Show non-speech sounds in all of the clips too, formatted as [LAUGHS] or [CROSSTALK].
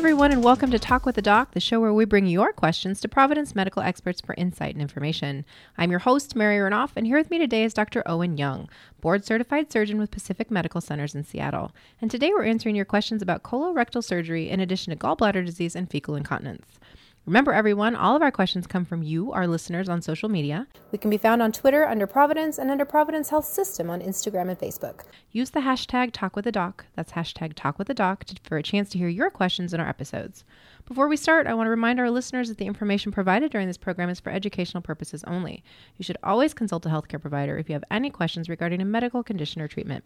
everyone, and welcome to Talk with the Doc, the show where we bring your questions to Providence medical experts for insight and information. I'm your host, Mary Renoff, and here with me today is Dr. Owen Young, board certified surgeon with Pacific Medical Centers in Seattle. And today we're answering your questions about colorectal surgery in addition to gallbladder disease and fecal incontinence. Remember, everyone, all of our questions come from you, our listeners, on social media. We can be found on Twitter under Providence and under Providence Health System on Instagram and Facebook. Use the hashtag TalkWithTheDoc, that's hashtag TalkWithTheDoc, for a chance to hear your questions in our episodes. Before we start, I want to remind our listeners that the information provided during this program is for educational purposes only. You should always consult a healthcare provider if you have any questions regarding a medical condition or treatment.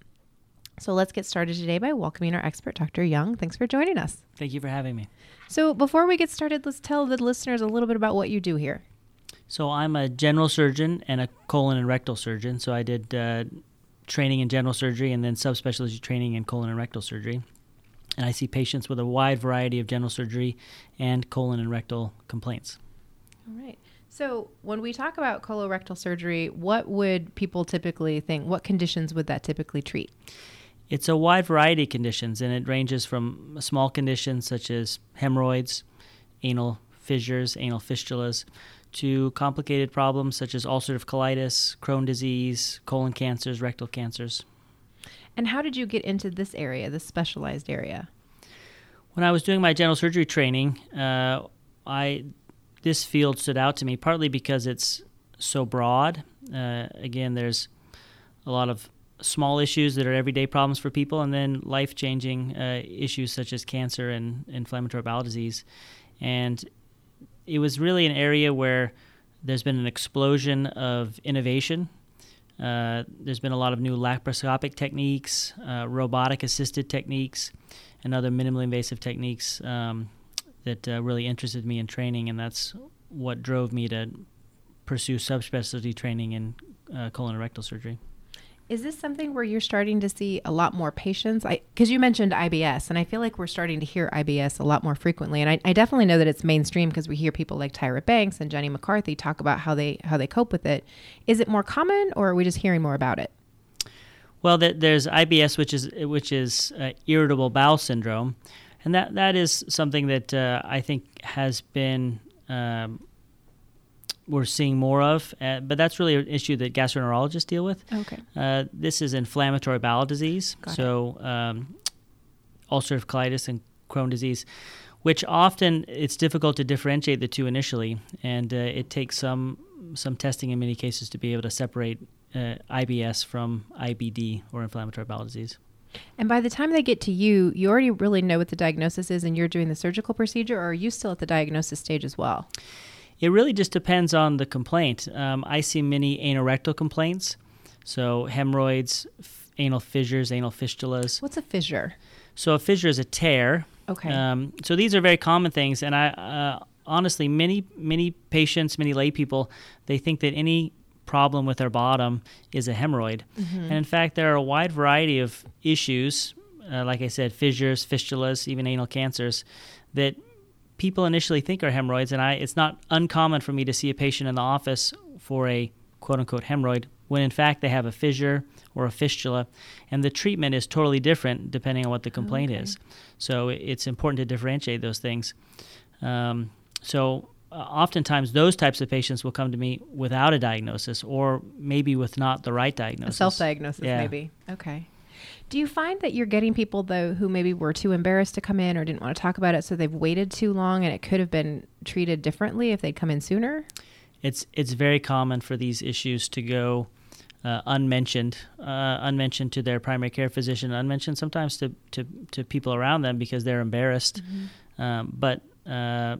So let's get started today by welcoming our expert, Dr. Young. Thanks for joining us. Thank you for having me. So, before we get started, let's tell the listeners a little bit about what you do here. So, I'm a general surgeon and a colon and rectal surgeon. So, I did uh, training in general surgery and then subspecialty training in colon and rectal surgery. And I see patients with a wide variety of general surgery and colon and rectal complaints. All right. So, when we talk about colorectal surgery, what would people typically think? What conditions would that typically treat? It's a wide variety of conditions, and it ranges from small conditions such as hemorrhoids, anal fissures, anal fistulas, to complicated problems such as ulcerative colitis, Crohn disease, colon cancers, rectal cancers. And how did you get into this area, this specialized area? When I was doing my general surgery training, uh, I this field stood out to me partly because it's so broad. Uh, again, there's a lot of small issues that are everyday problems for people, and then life changing uh, issues such as cancer and inflammatory bowel disease. And it was really an area where there's been an explosion of innovation. Uh, there's been a lot of new laparoscopic techniques, uh, robotic assisted techniques, and other minimally invasive techniques um, that uh, really interested me in training, and that's what drove me to pursue subspecialty training in uh, colon and rectal surgery. Is this something where you're starting to see a lot more patients? Because you mentioned IBS, and I feel like we're starting to hear IBS a lot more frequently. And I, I definitely know that it's mainstream because we hear people like Tyra Banks and Jenny McCarthy talk about how they how they cope with it. Is it more common, or are we just hearing more about it? Well, there's IBS, which is which is uh, irritable bowel syndrome, and that that is something that uh, I think has been um, we're seeing more of, uh, but that's really an issue that gastroenterologists deal with. Okay. Uh, this is inflammatory bowel disease, Got so um, ulcerative colitis and Crohn disease, which often it's difficult to differentiate the two initially, and uh, it takes some some testing in many cases to be able to separate uh, IBS from IBD or inflammatory bowel disease. And by the time they get to you, you already really know what the diagnosis is, and you're doing the surgical procedure, or are you still at the diagnosis stage as well? It really just depends on the complaint. Um, I see many anorectal complaints, so hemorrhoids, f- anal fissures, anal fistulas. What's a fissure? So a fissure is a tear. Okay. Um, so these are very common things, and I uh, honestly, many many patients, many lay people, they think that any problem with their bottom is a hemorrhoid, Mm-hmm. and in fact, there are a wide variety of issues, uh, like I said, fissures, fistulas, even anal cancers, that people initially think are hemorrhoids, and I it's not uncommon for me to see a patient in the office for a quote unquote hemorrhoid when in fact they have a fissure or a fistula, and the treatment is totally different depending on what the complaint Okay. is. So it's important to differentiate those things. Um, so uh, oftentimes those types of patients will come to me without a diagnosis or maybe with not the right diagnosis. A diagnosis. self-diagnosis, Yeah. maybe. Okay. Do you find that you're getting people though who maybe were too embarrassed to come in or didn't want to talk about it, so they've waited too long, and it could have been treated differently if they'd come in sooner? it's it's very common for these issues to go uh, unmentioned, uh, unmentioned to their primary care physician, unmentioned sometimes to, to, to people around them because they're embarrassed. Um, but uh,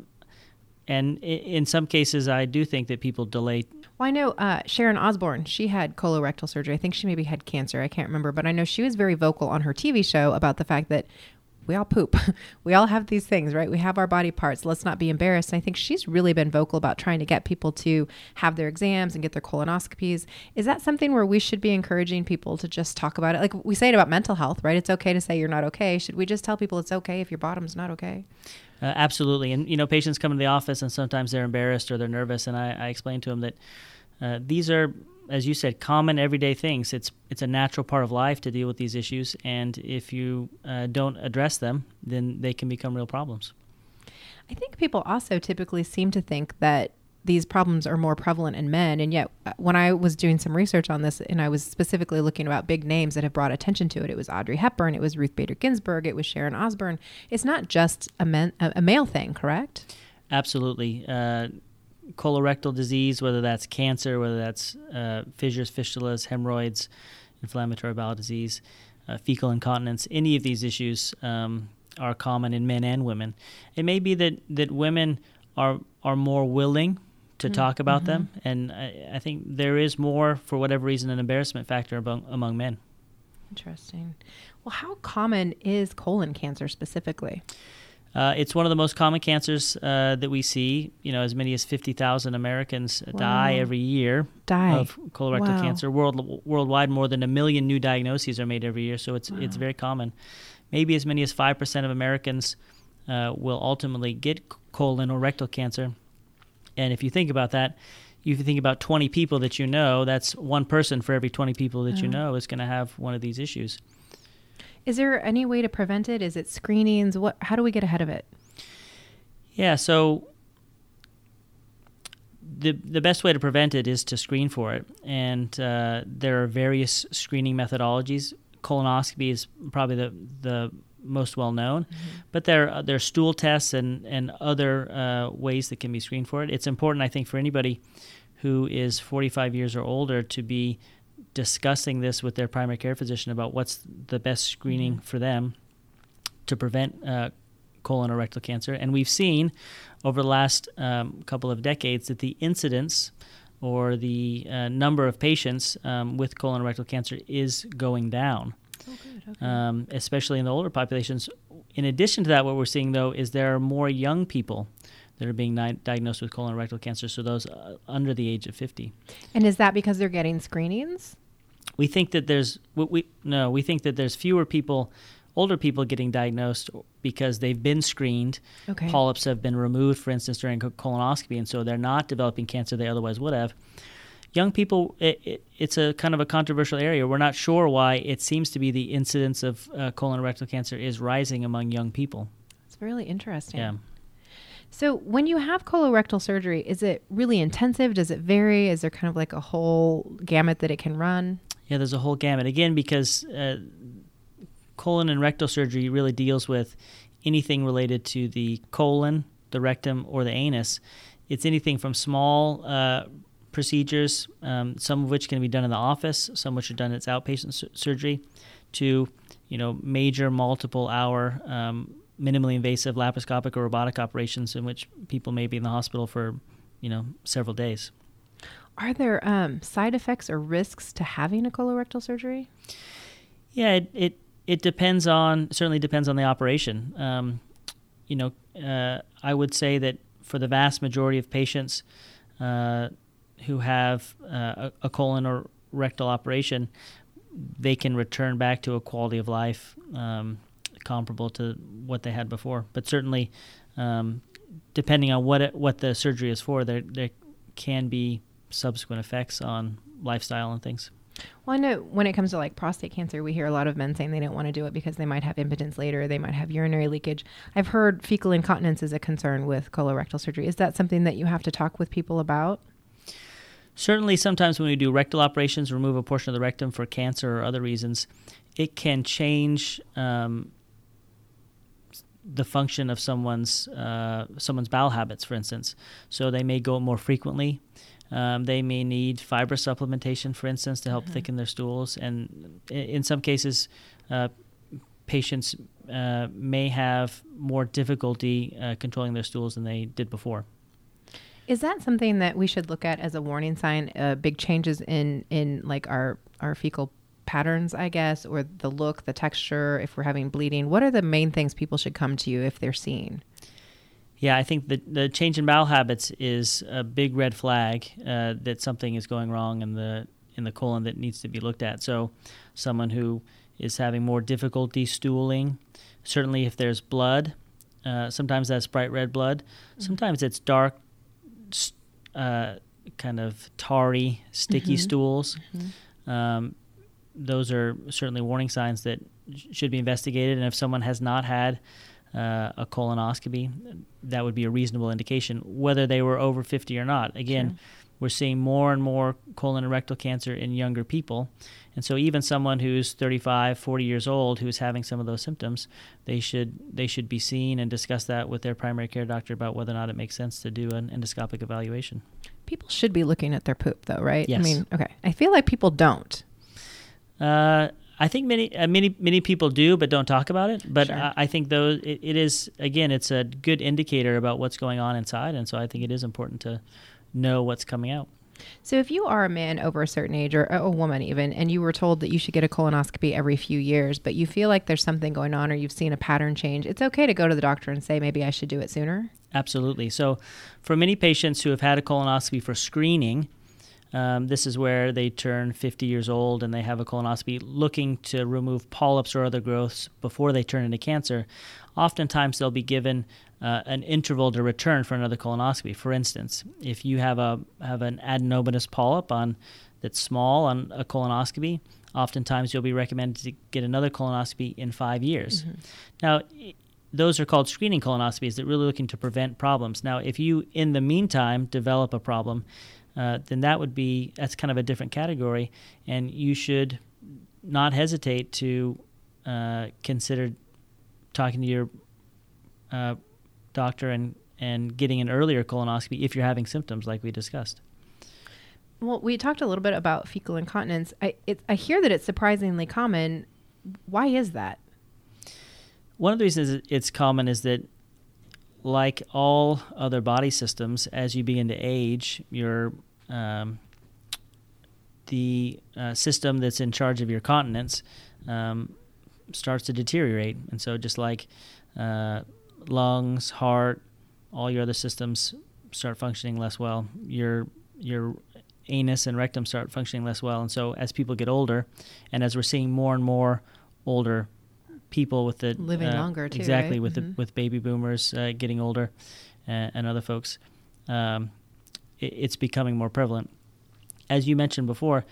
and in some cases, I do think that people delay. Well, I know uh, Sharon Osbourne. She had colorectal surgery. I think she maybe had cancer. I can't remember, but I know she was very vocal on her TV show about the fact that we all poop. [LAUGHS] we all have these things, right? We have our body parts. Let's not be embarrassed. And I think she's really been vocal about trying to get people to have their exams and get their colonoscopies. Is that something where we should be encouraging people to just talk about it? Like we say it about mental health, right? It's okay to say you're not okay. Should we just tell people it's okay if your bottom's not okay? Uh, absolutely, and you know, patients come into the office and sometimes they're embarrassed or they're nervous, and I, I explain to them that uh, these are, as you said, common everyday things. It's it's a natural part of life to deal with these issues, and if you uh, don't address them, then they can become real problems. I think people also typically seem to think that these problems are more prevalent in men. And yet, uh, when I was doing some research on this, and I was specifically looking about big names that have brought attention to it, it was Audrey Hepburn, it was Ruth Bader Ginsburg, it was Sharon Osbourne. It's not just a, men, a male thing, correct? Absolutely. Uh, colorectal disease, whether that's cancer, whether that's uh, fissures, fistulas, hemorrhoids, inflammatory bowel disease, uh, fecal incontinence, any of these issues um, are common in men and women. It may be that, that women are are more willing to mm-hmm. talk about mm-hmm. them, and I, I, think there is more, for whatever reason, an embarrassment factor among among men. Interesting. Well, how common is colon cancer specifically? Uh, it's one of the most common cancers uh, that we see. You know, as many as fifty thousand Americans wow. die every year die. of colorectal wow. cancer. World, worldwide, more than a million new diagnoses are made every year, so it's wow. it's very common. Maybe as many as five percent of Americans uh, will ultimately get colon or rectal cancer. And if you think about that, if you think about 20 people that you know, that's one person for every 20 people that you know is going to have one of these issues. Is there any way to prevent it? Is it screenings? What? How do we get ahead of it? Yeah, so the the best way to prevent it is to screen for it, and uh, there are various screening methodologies. Colonoscopy is probably the the most well known, mm-hmm. but there are, there are stool tests and and other uh, ways that can be screened for it. It's important, I think, for anybody who is 45 years or older to be discussing this with their primary care physician about what's the best screening mm-hmm. for them to prevent uh, colon or rectal cancer. And we've seen over the last um, couple of decades that the incidence or the uh, number of patients um, with colon or rectal cancer is going down. Oh, okay. um, especially in the older populations. In addition to that, what we're seeing though is there are more young people that are being ni- diagnosed with colon or rectal cancer, so those uh, under the age of 50. And is that because they're getting screenings? We think that there's we, we no, we think that there's fewer people older people getting diagnosed because they've been screened. Okay. Polyps have been removed, for instance, during colonoscopy, and so they're not developing cancer they otherwise would have young people, it, it, it's a kind of a controversial area. We're not sure why it seems to be the incidence of uh, colon rectal cancer is rising among young people. It's really interesting. Yeah. So, when you have colorectal surgery, is it really intensive? Does it vary? Is there kind of like a whole gamut that it can run? Yeah, there's a whole gamut. Again, because uh, colon and rectal surgery really deals with anything related to the colon, the rectum, or the anus. It's anything from small uh, procedures, um, some of which can be done in the office, some which are done as outpatient su- surgery, to you know major multiple hour um, minimally invasive laparoscopic or robotic operations in which people may be in the hospital for you know several days. Are there um, side effects or risks to having a colorectal surgery? Yeah, it, it it depends on certainly depends on the operation. Um, you know, uh, I would say that for the vast majority of patients, uh, who have uh, a, colon or rectal operation, they can return back to a quality of life um, comparable to what they had before. But certainly, um, depending on what it, what the surgery is for, there there can be subsequent effects on lifestyle and things. Well, I know when it comes to like prostate cancer, we hear a lot of men saying they don't want to do it because they might have impotence later, they might have urinary leakage. I've heard fecal incontinence is a concern with colorectal surgery. Is that something that you have to talk with people about? Certainly, sometimes when we do rectal operations, remove a portion of the rectum for cancer or other reasons, it can change um, the function of someone's uh, someone's bowel habits, for instance. So they may go more frequently. Um, they may need fiber supplementation, for instance, to help mm-hmm. thicken their stools. And in some cases, uh, patients uh, may have more difficulty uh, controlling their stools than they did before. Is that something that we should look at as a warning sign? Uh, big changes in in like our our fecal patterns, I guess, or the look, the texture. If we're having bleeding, what are the main things people should come to you if they're seeing? Yeah, I think the the change in bowel habits is a big red flag uh, that something is going wrong in the in the colon that needs to be looked at. So, someone who is having more difficulty stooling, certainly if there's blood, uh, sometimes that's bright red blood. Mm-hmm. Sometimes it's dark uh, kind of tarry, sticky mm-hmm. stools. Mm-hmm. Um, those are certainly warning signs that sh- should be investigated. And if someone has not had uh, a colonoscopy, that would be a reasonable indication, whether they were over 50 or not. Again, sure. we're seeing more and more colon and rectal cancer in younger people. And so even someone who's 35, 40 years old who's having some of those symptoms, they should they should be seen and discuss that with their primary care doctor about whether or not it makes sense to do an endoscopic evaluation. People should be looking at their poop though, right? Yes. I mean, okay. I feel like people don't. Uh, I think many uh, many many people do, but don't talk about it. But sure. I, I, think though it, it is again, it's a good indicator about what's going on inside, and so I think it is important to know what's coming out. So, if you are a man over a certain age, or a woman even, and you were told that you should get a colonoscopy every few years, but you feel like there's something going on, or you've seen a pattern change, it's okay to go to the doctor and say maybe I should do it sooner. Absolutely. So, for many patients who have had a colonoscopy for screening, um, this is where they turn 50 years old and they have a colonoscopy looking to remove polyps or other growths before they turn into cancer. Oftentimes, they'll be given uh, an interval to return for another colonoscopy. For instance, if you have a have an adenomatous polyp on that's small on a colonoscopy, oftentimes you'll be recommended to get another colonoscopy in five years. Mm-hmm. Now, those are called screening colonoscopies that really looking to prevent problems. Now, if you in the meantime develop a problem, uh, then that would be that's kind of a different category, and you should not hesitate to uh, consider talking to your uh, doctor and and getting an earlier colonoscopy if you're having symptoms like we discussed. Well, we talked a little bit about fecal incontinence. I it, I hear that it's surprisingly common. Why is that? One of the reasons it's common is that like all other body systems, as you begin to age, your um, the uh, system that's in charge of your continence um, starts to deteriorate, and so just like uh, lungs, heart, all your other systems start functioning less well. Your your anus and rectum start functioning less well, and so as people get older, and as we're seeing more and more older people with the living uh, longer too, exactly right? with mm-hmm. the with baby boomers uh, getting older and, and other folks um, it, it's becoming more prevalent as you mentioned before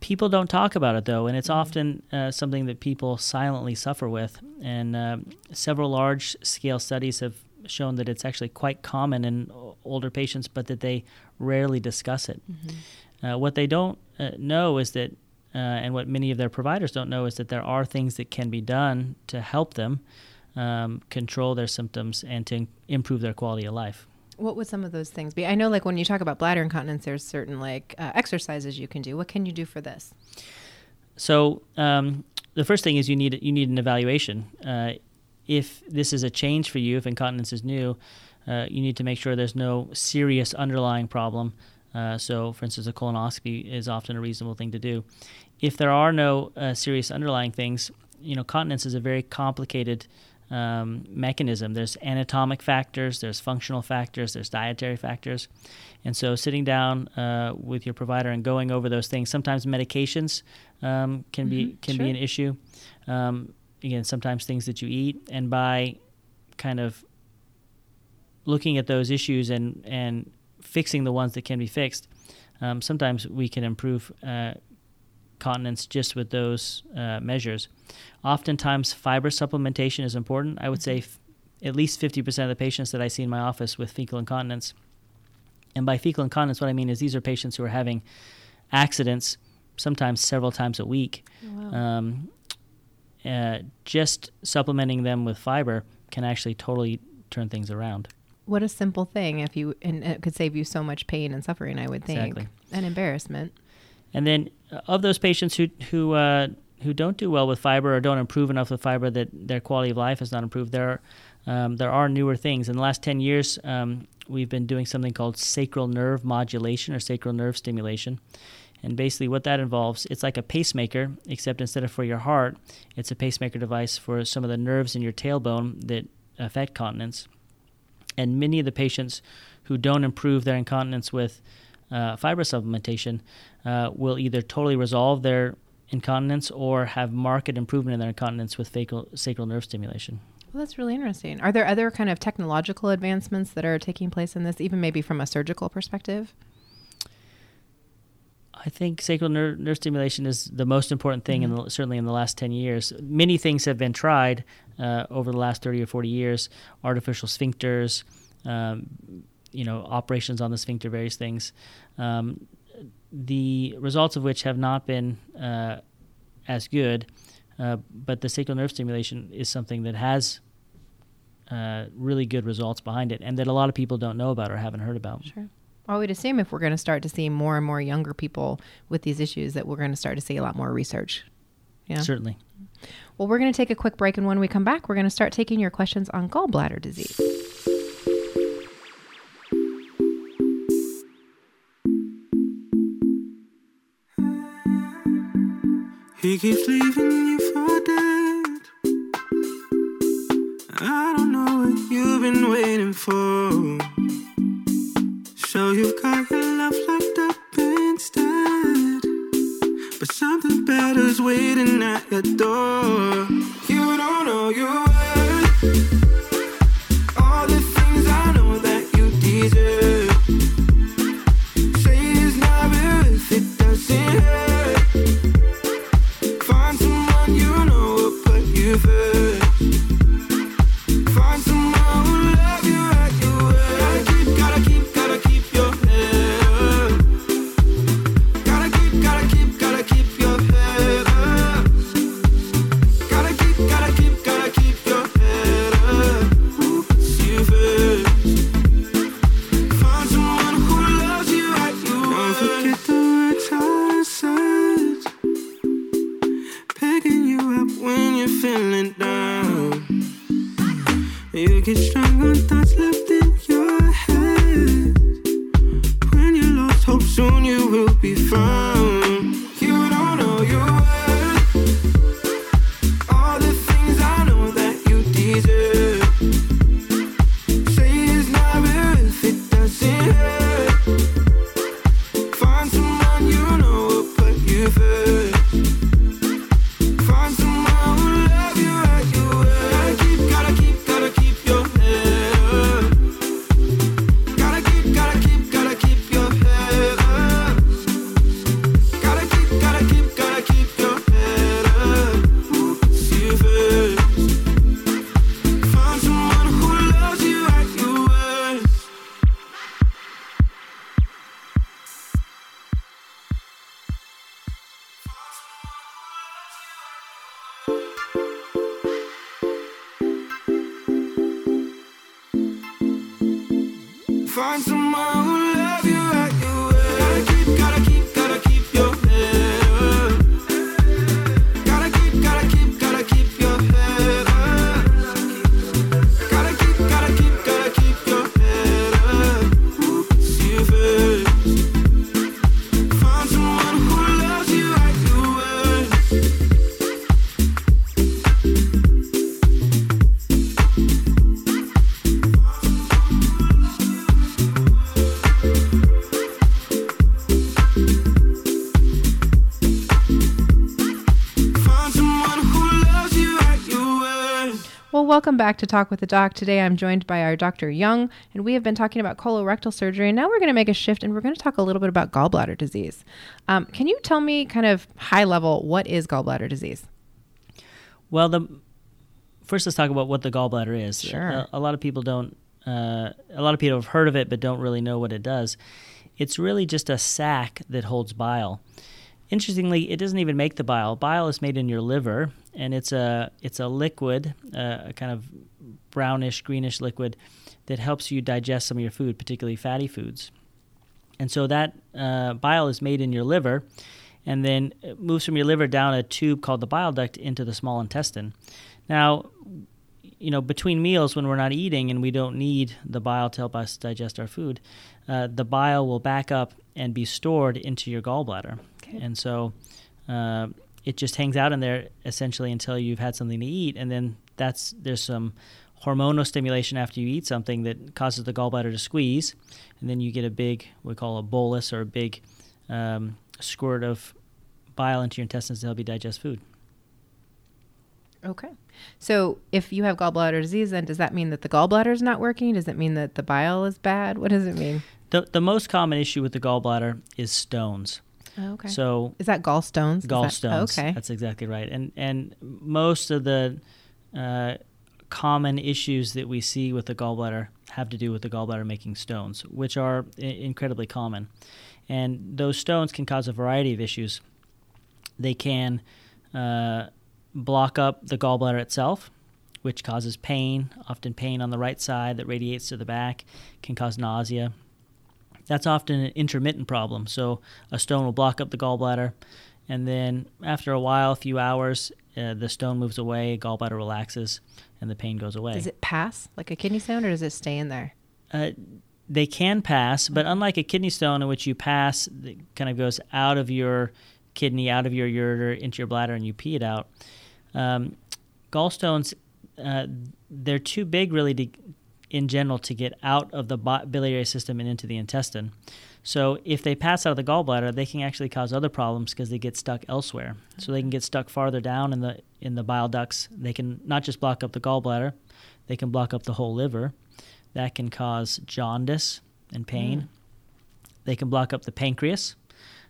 people don't talk about it though and it's mm-hmm. often uh, something that people silently suffer with and uh, several large scale studies have shown that it's actually quite common in older patients but that they rarely discuss it mm-hmm. Uh, what they don't uh, know is that uh, and what many of their providers don't know is that there are things that can be done to help them um, control their symptoms and to improve their quality of life. What would some of those things be? I know, like when you talk about bladder incontinence, there's certain like uh, exercises you can do. What can you do for this? So um, the first thing is you need you need an evaluation. Uh, if this is a change for you, if incontinence is new, uh, you need to make sure there's no serious underlying problem. Uh, so, for instance, a colonoscopy is often a reasonable thing to do if there are no uh, serious underlying things, you know, continence is a very complicated um, mechanism. There's anatomic factors, there's functional factors, there's dietary factors, and so sitting down uh, with your provider and going over those things. Sometimes medications um, can mm-hmm, be can sure. be an issue. Um, again, sometimes things that you eat, and by kind of looking at those issues and and fixing the ones that can be fixed, um, sometimes we can improve uh, continence just with those uh, measures. Oftentimes, fiber supplementation is important. I would say f- at least 50% of the patients that I see in my office with fecal incontinence. And by fecal incontinence, what I mean is these are patients who are having accidents sometimes several times a week. Oh, wow. Um, uh, just supplementing them with fiber can actually totally turn things around. What a simple thing if you and it could save you so much pain and suffering, I would think, exactly. and embarrassment. And then uh, of those patients who who uh, who don't do well with fiber or don't improve enough with fiber that their quality of life has not improved, there are, um, there are newer things. In the last 10 years, um, we've been doing something called sacral nerve modulation or sacral nerve stimulation. And basically, what that involves, it's like a pacemaker, except instead of for your heart, it's a pacemaker device for some of the nerves in your tailbone that affect continence. And many of the patients who don't improve their incontinence with uh, fiber supplementation uh, will either totally resolve their incontinence or have marked improvement in their incontinence with sacral, sacral nerve stimulation. Well, that's really interesting. Are there other kind of technological advancements that are taking place in this, even maybe from a surgical perspective? I I think sacral nerve, nerve stimulation is the most important thing, mm-hmm. in the, certainly in the last 10 years. Many things have been tried uh, over the last 30 or 40 years artificial sphincters, um, you know, operations on the sphincter, various things. Um, the results of which have not been uh, as good, uh, but the sacral nerve stimulation is something that has uh, really good results behind it, and that a lot of people don't know about or haven't heard about. Sure. I would assume if we're going to start to see more and more younger people with these issues, that we're going to start to see a lot more research. Yeah. Certainly. Well, we're going to take a quick break, and when we come back, we're going to start taking your questions on gallbladder disease. He keeps leaving you for dead. I don't know what you've been waiting for. So you've got your love locked up instead. But something better's waiting at your door. You don't know your you're feeling down. You get strung on thoughts left in your head. When you lost hope, soon you will be found. Welcome back to Talk with the Doc. Today I'm joined by our Dr. Young, and we have been talking about colorectal surgery. And now we're going to make a shift and we're going to talk a little bit about gallbladder disease. Um, can you tell me, kind of high level, what is gallbladder disease? Well, the first let's talk about what the gallbladder is. Sure. A, a lot of people don't. Uh, a lot of people have heard of it, but don't really know what it does. It's really just a sac that holds bile. Interestingly, it doesn't even make the bile. Bile is made in your liver, and it's a it's a liquid, uh, a kind of brownish greenish liquid that helps you digest some of your food, particularly fatty foods. And so that uh, bile is made in your liver, and then it moves from your liver down a tube called the bile duct into the small intestine. Now, you know, between meals when we're not eating and we don't need the bile to help us digest our food, uh, the bile will back up and be stored into your gallbladder. And so uh, it just hangs out in there essentially until you've had something to eat, and then that's there's some hormonal stimulation after you eat something that causes the gallbladder to squeeze, and then you get a big we call a bolus or a big um, squirt of bile into your intestines to help you digest food. Okay. So if you have gallbladder disease, then does that mean that the gallbladder is not working? Does it mean that the bile is bad? What does it mean? The, the most common issue with the gallbladder is stones. Oh, okay. So is that gallstones? Is that- gallstones. okay. That's exactly right. And and most of the uh, common issues that we see with the gallbladder have to do with the gallbladder making stones, which are I- incredibly common. And those stones can cause a variety of issues. They can uh, block up the gallbladder itself, which causes pain, often pain on the right side that radiates to the back, can cause nausea. That's often an intermittent problem. So a stone will block up the gallbladder, and then after a while, a few hours, uh, the stone moves away, gallbladder relaxes, and the pain goes away. Does it pass like a kidney stone, or does it stay in there? Uh, they can pass, but unlike a kidney stone in which you pass, it kind of goes out of your kidney, out of your ureter, into your bladder, and you pee it out. Um, gallstones, uh, they're too big really to, in general to get out of the biliary system and into the intestine. So if they pass out of the gallbladder, they can actually cause other problems because they get stuck elsewhere. So they can get stuck farther down in the in the bile ducts. They can not just block up the gallbladder, they can block up the whole liver. That can cause jaundice and pain. They can block up the pancreas.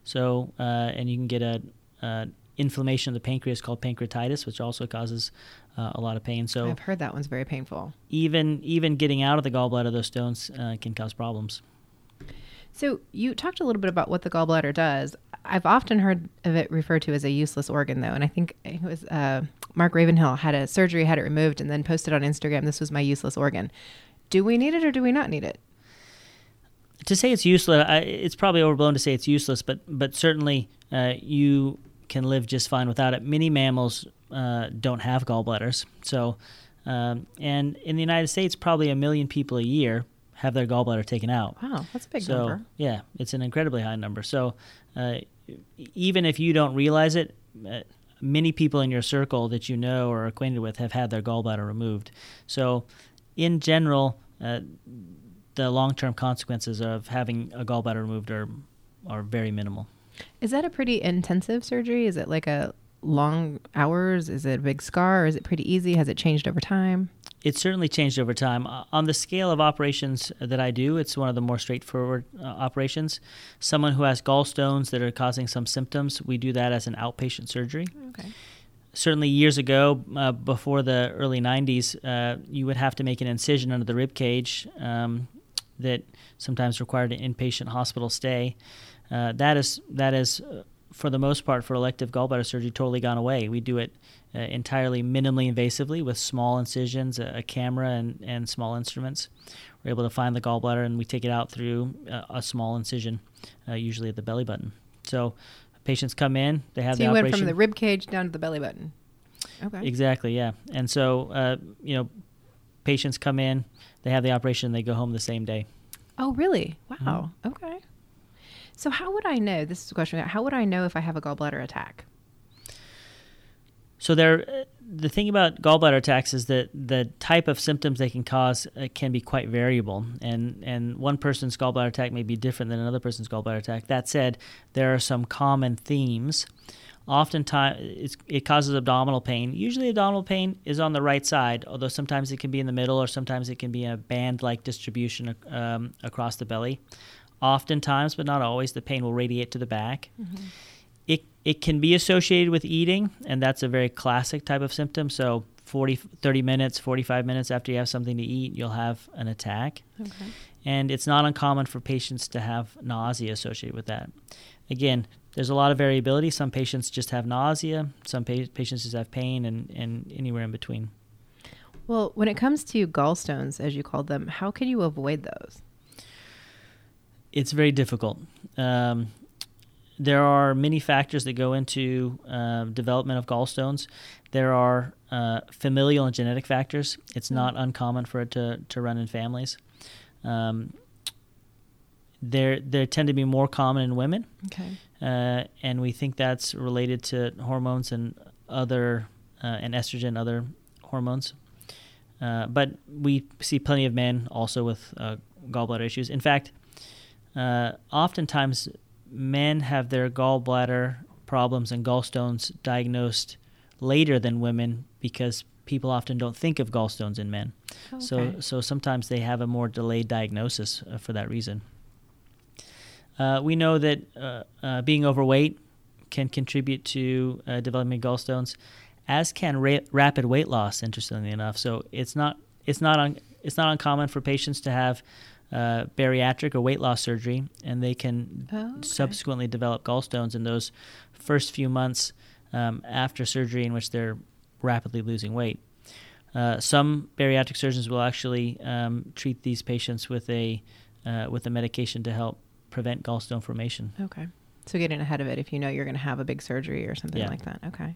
So uh, and you can get a, a inflammation of the pancreas called pancreatitis, which also causes uh, a lot of pain. So I've heard that one's very painful. even even getting out of the gallbladder, those stones uh, can cause problems. So you talked a little bit about what the gallbladder does. I've often heard of it referred to as a useless organ, though, and I think it was uh, Mark Ravenhill had a surgery, had it removed, and then posted on Instagram, "This was my useless organ." Do we need it or do we not need it? to say it's useless, I, it's probably overblown to say it's useless, but but certainly uh, you can live just fine without it. Many mammals uh, don't have gallbladders, so um, and in the United States, probably a million people a year have their gallbladder taken out. Wow, that's a big so number. yeah, it's an incredibly high number. So uh, even if you don't realize it. Uh, Many people in your circle that you know or are acquainted with have had their gallbladder removed. So, in general, uh, the long-term consequences of having a gallbladder removed are are very minimal. Is that a pretty intensive surgery? Is it like a long hours? Is it a big scar? Is it pretty easy? Has it changed over time? It's certainly changed over time. Uh, On the scale of operations that I do, it's one of the more straightforward uh, operations. Someone who has gallstones that are causing some symptoms, we do that as an outpatient surgery. Okay. certainly years ago, uh, before the early 90s, uh, you would have to make an incision under the rib cage um, that sometimes required an inpatient hospital stay. Uh, that is that is uh, for the most part for elective gallbladder surgery totally gone away. We do it uh, entirely minimally invasively with small incisions, a, a camera, and, and small instruments. We're able to find the gallbladder and we take it out through uh, a small incision, uh, usually at the belly button. So patients come in, they have the operation. So the you operation. went from the rib cage down to the belly button. Okay. Exactly, yeah. And so, uh, you know, patients come in, they have the operation, they go home the same day. Oh, really? Wow. Mm-hmm. Okay. So how would I know? This is a question. How would I know if I have a gallbladder attack? So there, uh, the thing about gallbladder attacks is that the type of symptoms they can cause uh, can be quite variable, and and one person's gallbladder attack may be different than another person's gallbladder attack. That said, there are some common themes. Oftentimes, it causes abdominal pain. Usually, abdominal pain is on the right side, although sometimes it can be in the middle, or sometimes it can be a band-like distribution um, across the belly. Oftentimes, but not always, the pain will radiate to the back. Mm-hmm. It, it can be associated with eating, and that's a very classic type of symptom. So, 40, 30 minutes, 45 minutes after you have something to eat, you'll have an attack. Okay. And it's not uncommon for patients to have nausea associated with that. Again, there's a lot of variability. Some patients just have nausea, some pa- patients just have pain, and, and anywhere in between. Well, when it comes to gallstones, as you called them, how can you avoid those? It's very difficult. Um, there are many factors that go into uh, development of gallstones. There are uh, familial and genetic factors. It's not uncommon for it to, to run in families. Um, there, there tend to be more common in women, Okay. uh, and we think that's related to hormones and other uh, and estrogen, other hormones. Uh, but we see plenty of men also with uh, gallbladder issues. In fact, uh, oftentimes men have their gallbladder problems and gallstones diagnosed later than women because people often don't think of gallstones in men. So, Okay. so sometimes they have a more delayed diagnosis uh, for that reason. Uh, we know that uh, uh, being overweight can contribute to uh, developing gallstones, as can ra- rapid weight loss. Interestingly enough, so it's not it's not un- it's not uncommon for patients to have uh, bariatric or weight loss surgery, and they can Oh, okay. subsequently develop gallstones in those first few months um, after surgery, in which they're rapidly losing weight. Uh, some bariatric surgeons will actually um, treat these patients with a uh, with a medication to help prevent gallstone formation. Okay. So getting ahead of it if you know you're going to have a big surgery or something Yeah. like that. Okay.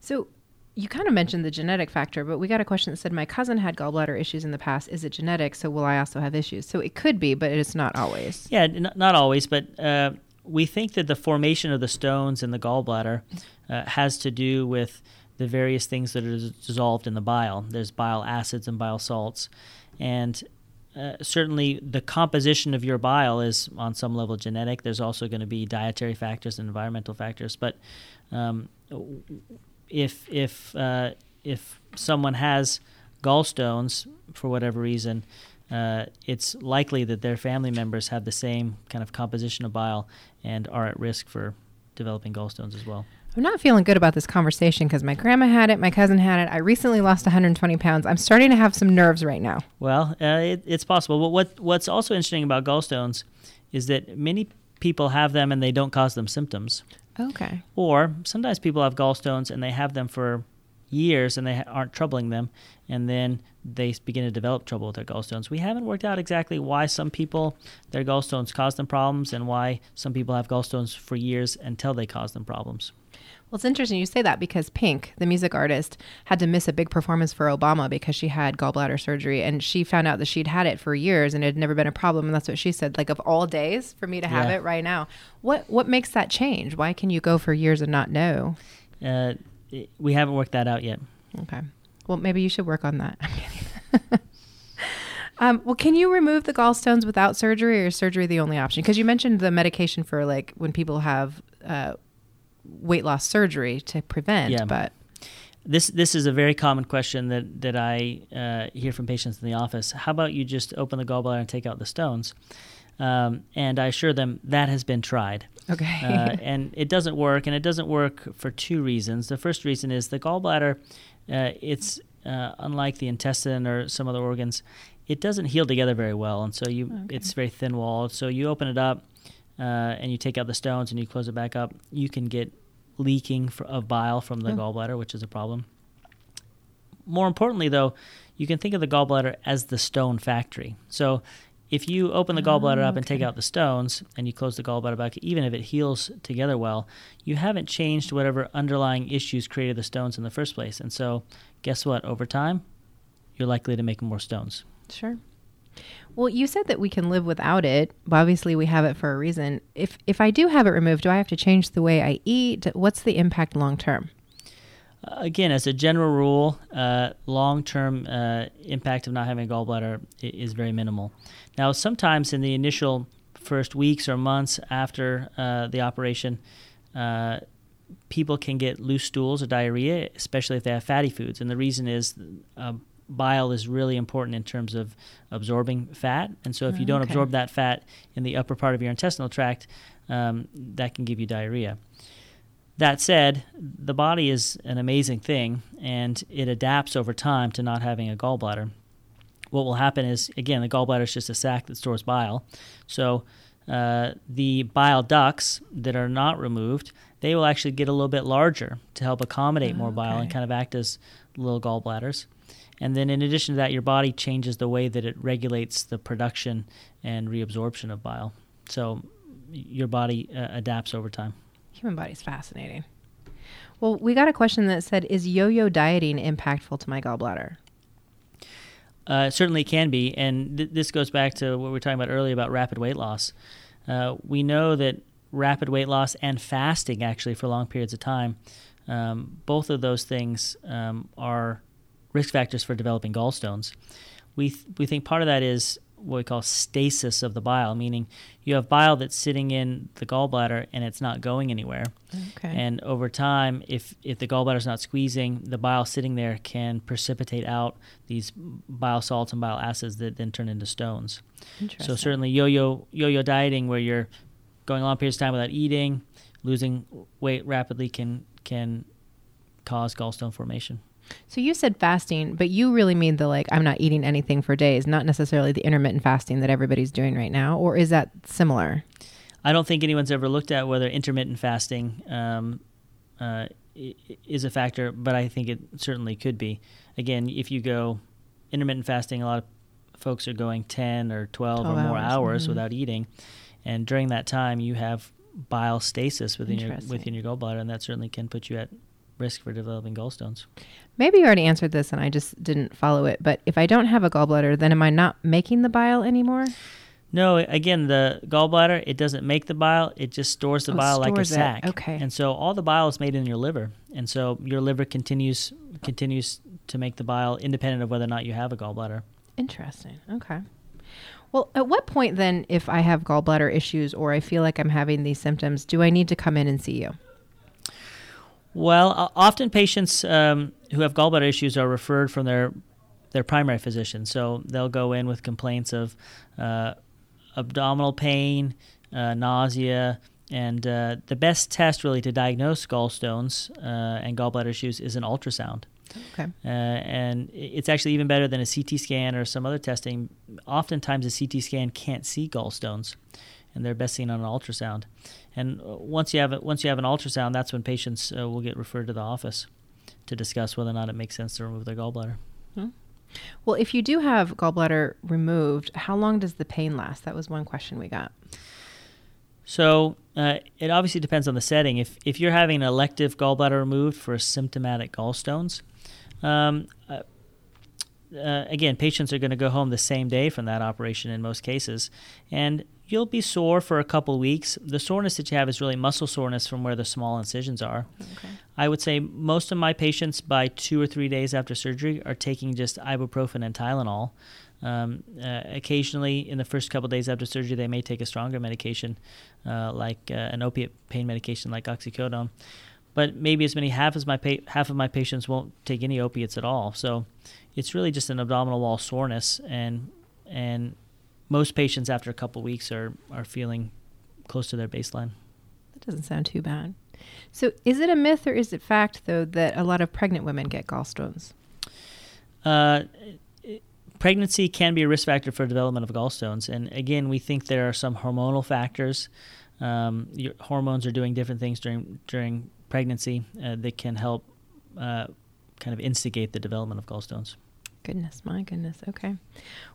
So you kind of mentioned the genetic factor, but we got a question that said my cousin had gallbladder issues in the past. Is it genetic? So will I also have issues? So it could be, but it's not always. Yeah, n- not always, but uh, we think that the formation of the stones in the gallbladder uh, has to do with the various things that are dissolved in the bile. There's bile acids and bile salts, and uh, certainly the composition of your bile is on some level genetic. There's also going to be dietary factors and environmental factors, but um, if if uh, if someone has gallstones for whatever reason, uh, it's likely that their family members have the same kind of composition of bile and are at risk for developing gallstones as well. I'm not feeling good about this conversation because my grandma had it, my cousin had it. I recently lost 120 pounds. I'm starting to have some nerves right now. Well, uh, it, it's possible. But what what's also interesting about gallstones is that many people have them and they don't cause them symptoms. Okay. Or sometimes people have gallstones and they have them for years and they aren't troubling them, and then they begin to develop trouble with their gallstones. We haven't worked out exactly why some people their gallstones cause them problems and why some people have gallstones for years until they cause them problems. Well, it's interesting you say that because Pink, the music artist, had to miss a big performance for Obama because she had gallbladder surgery and she found out that she'd had it for years and it had never been a problem. And that's what she said. Like of all days for me to have Yeah. it right now. What what makes that change? Why can you go for years and not know? Uh, we haven't worked that out yet. Okay. Well, maybe you should work on that. [LAUGHS] [LAUGHS] Um, well, can you remove the gallstones without surgery, or is surgery the only option? Because you mentioned the medication for like when people have uh, weight loss surgery to prevent, Yeah. but This this is a very common question that that I uh, hear from patients in the office. How about you just open the gallbladder and take out the stones? Um, and I assure them that has been tried. okay. uh, and it doesn't work, and it doesn't work for two reasons. The first reason is the gallbladder. Uh, it's uh, unlike the intestine or some other organs. It doesn't heal together very well, and so you Okay. it's very thin walled. So you open it up, uh, and you take out the stones, and you close it back up. You can get leaking fr- of bile from the Oh. gallbladder, which is a problem. More importantly, though, you can think of the gallbladder as the stone factory. So if you open the gallbladder Oh, up and take out the stones and you close the gallbladder back, even if it heals together well, you haven't changed whatever underlying issues created the stones in the first place. And so, guess what? Over time, you're likely to make more stones. Sure. Well, you said that we can live without it. But obviously, we have it for a reason. If if I do have it removed, do I have to change the way I eat? What's the impact long term? Uh, again, as a general rule, uh, long-term uh, impact of not having gallbladder is very minimal. Now, sometimes in the initial first weeks or months after uh, the operation, uh, people can get loose stools or diarrhea, especially if they have fatty foods. And the reason is uh, bile is really important in terms of absorbing fat. And so, if you don't Okay. absorb that fat in the upper part of your intestinal tract, um, that can give you diarrhea. That said, the body is an amazing thing and it adapts over time to not having a gallbladder. What will happen is, again, the gallbladder is just a sac that stores bile. So uh, the bile ducts that are not removed, they will actually get a little bit larger to help accommodate more bile and kind of act as little gallbladders. And then, in addition to that, your body changes the way that it regulates the production and reabsorption of bile. So your body uh, adapts over time. Human body's fascinating. Well, we got a question that said, "Is yo-yo dieting impactful to my gallbladder?" Uh, certainly can be, and th- this goes back to what we were talking about earlier about rapid weight loss. Uh, we know that rapid weight loss and fasting, actually, for long periods of time, um, both of those things um, are risk factors for developing gallstones. We th- we think part of that is what we call stasis of the bile, meaning you have bile that's sitting in the gallbladder and it's not going anywhere. Okay. And over time, if if the gallbladder is not squeezing, the bile sitting there can precipitate out these bile salts and bile acids that then turn into stones. So certainly yo-yo yo-yo dieting, where you're going long periods of time without eating, losing weight rapidly, can can cause gallstone formation. So you said fasting, but you really mean the like I'm not eating anything for days, not necessarily the intermittent fasting that everybody's doing right now, or is that similar? I don't think anyone's ever looked at whether intermittent fasting um, uh, is a factor, but I think it certainly could be. Again, if you go intermittent fasting, a lot of folks are going 10 or 12, 12 or more hours, hours mhm. without eating, and during that time you have bile stasis within your within your gallbladder, and that certainly can put you at risk for developing gallstones. Maybe you already answered this and I just didn't follow it, but if I don't have a gallbladder, then am I not making the bile anymore? No, again, the gallbladder it doesn't make the bile; it just stores the Oh, bile like a stores it. Okay. And so all the bile is made in your liver, and so your liver continues continues to make the bile independent of whether or not you have a gallbladder. Interesting. Okay. Well, at what point then, if I have gallbladder issues or I feel like I'm having these symptoms, do I need to come in and see you? Well, often patients um, who have gallbladder issues are referred from their their primary physician. So they'll go in with complaints of uh, abdominal pain, uh, nausea, and uh, the best test really to diagnose gallstones uh, and gallbladder issues is an ultrasound. Okay. Uh, and it's actually even better than a CT scan or some other testing. Oftentimes, a CT scan can't see gallstones, and they're best seen on an ultrasound. And uh, once you have it, once you have an ultrasound, that's when patients uh, will get referred to the office to discuss whether or not it makes sense to remove their gallbladder. Well, if you do have gallbladder removed, how long does the pain last? That was one question we got. So uh, it obviously depends on the setting. If if you're having an elective gallbladder removed for symptomatic gallstones, um, uh, uh, again, patients are going to go home the same day from that operation in most cases, and you'll be sore for a couple weeks. The soreness that you have is really muscle soreness from where the small incisions are. Okay. I would say most of my patients by two or three days after surgery are taking just ibuprofen and Tylenol. Um, uh, occasionally, in the first couple days after surgery, they may take a stronger medication, uh, like uh, an opiate pain medication like oxycodone. But maybe as many half as my pa- half of my patients won't take any opiates at all. So it's really just an abdominal wall soreness, and and most patients after a couple weeks are are feeling close to their baseline. That doesn't sound too bad. So, is it a myth or is it fact, though, that a lot of pregnant women get gallstones? Uh, pregnancy can be a risk factor for development of gallstones, and again, we think there are some hormonal factors. Um, your hormones are doing different things during during pregnancy uh, that can help uh, kind of instigate the development of gallstones. Goodness, my goodness. Okay.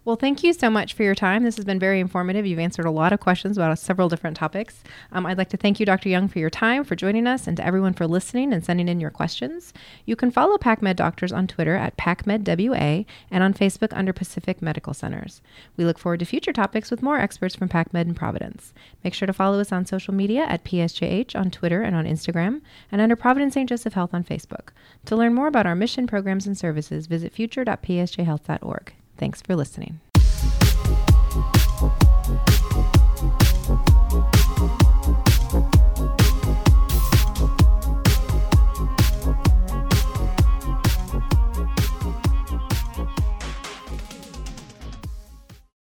Well, thank you so much for your time. This has been very informative. You've answered a lot of questions about several different topics. Um, I'd like to thank you, Dr. Young, for your time, for joining us, and to everyone for listening and sending in your questions. You can follow PacMed Doctors on Twitter at PacMedWA and on Facebook under Pacific Medical Centers. We look forward to future topics with more experts from PacMed and Providence. Make sure to follow us on social media at PSJH on Twitter and on Instagram, and under Providence St. Joseph Health on Facebook. To learn more about our mission, programs, and services, visit future.psjhealth.org. Thanks for listening.